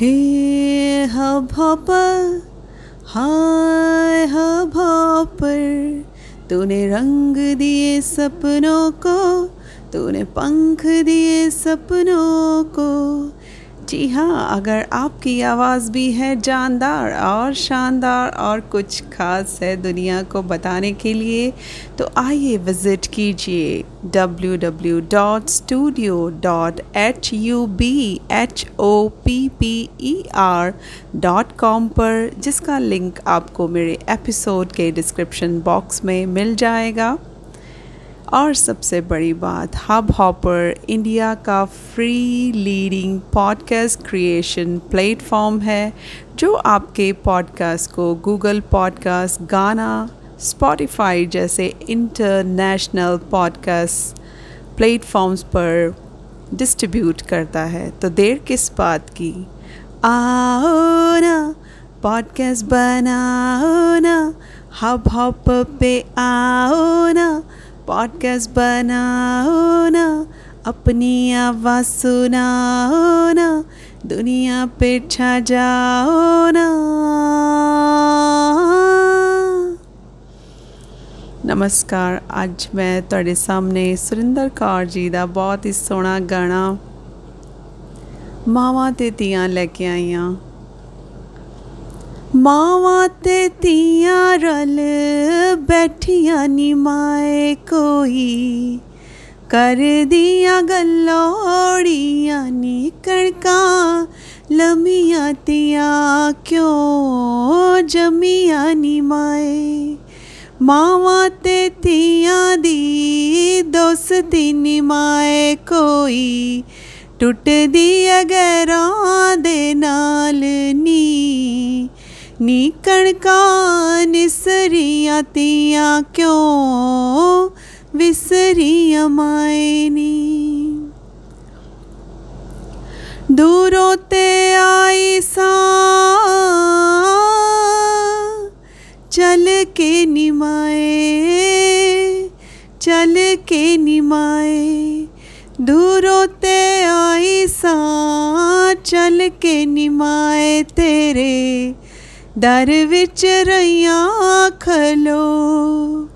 हे Hubhopper hi Hubhopper तूने रंग दिए सपनों को, तूने पंख दिए सपनों को जी हाँ अगर आपकी आवाज़ भी है जानदार और शानदार और कुछ ख़ास है दुनिया को बताने के लिए तो आइए विज़िट कीजिए कॉम पर, जिसका लिंक आपको मेरे एपिसोड के डिस्क्रिप्शन बॉक्स में मिल जाएगा। और सबसे बड़ी बात हब हॉपर इंडिया का free leading podcast creation platform है, जो आपके पॉडकास्ट को गूगल पॉडकास्ट गाना स्पॉटिफाई जैसे इंटरनेशनल पॉडकास्ट प्लेटफॉर्म्स पर डिस्ट्रीब्यूट करता है। तो देर किस बात की? आओ ना पॉडकास्ट बनाओ ना हब हॉप पे आओ ना पॉडकास्ट बनाओ ना अपनी आवाज़ सुनाओ ना दुनिया पे छा जाओ ना ਨਮਸਕਾਰ ਅੱਜ ਮੈਂ ਤੁਹਾਡੇ ਸਾਹਮਣੇ ਸੁਰਿੰਦਰ ਕੌਰ ਜੀ ਦਾ ਬਹੁਤ ਹੀ ਸੋਹਣਾ ਗਾਣਾ ਮਾਵਾਂ ਤੇ ਧੀਆਂ ਲੈ ਕੇ ਆਈਆਂ मावा ते तियाँ रल बैठिया नी माए कोई। कर दियाँ गल्लोड़ियाँ नी कणकां, लमियाँ तियाँ क्यों जमियाँ नी माए। मावा ते तियाँ दी दोस्ती नी माए कोई टुटदी अगैरां दे नाल नीकण का निसरिया तिया क्यों विसरिया मायनी दूरों ते आई सा चल के निमाए चल के निमाए। दूरों ते आई सा चल के निमाए तेरे ਦਰ ਵਿੱਚ ਰਈਆਂ ਖਲੋ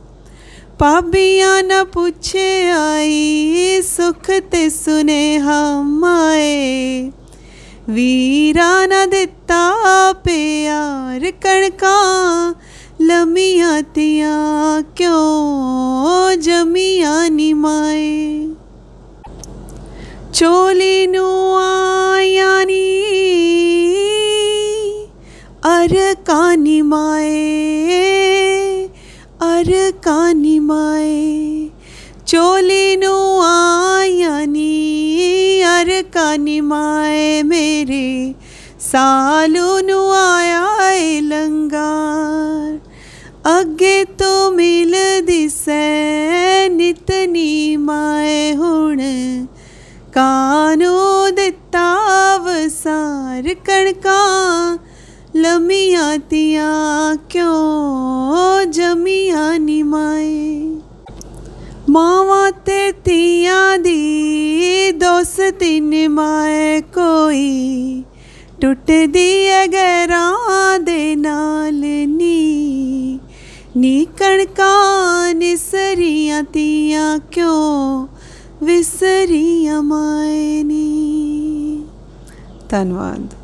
ਪਾਬੀਆਂ ਨਾ ਪੁੱਛੇ ਆਈ ਸੁਖ ਤੇ ਸੁਨੇਹਾ ਮਾਏ ਵੀਰਾਂ ਨਾ ਦਿੱਤਾ ਪਿਆਰ ਕਣਕਾਂ ਲਮੀਆਂ ਤੀਆਂ ਕਿਉਂ ਜਮੀਆਂ ਨਿਮਾਏ ਚੋਲੀ अर कानी माए अर कानी माए चोलीनु आयानी अर कानी माए मेरे, सालूनु आया लंगार अगे तो मिल दिस नितनी माए हुण, कानू दिता वसार कणकां। लमिया तिया क्यों जमिया निमाए? मावा तेतिया दी दोस्ती निमाए कोई। टुट दिए गैरा दे नाल नी। नी कणका निसरिया तिया क्यों विसरिया माए नी? धन्यवाद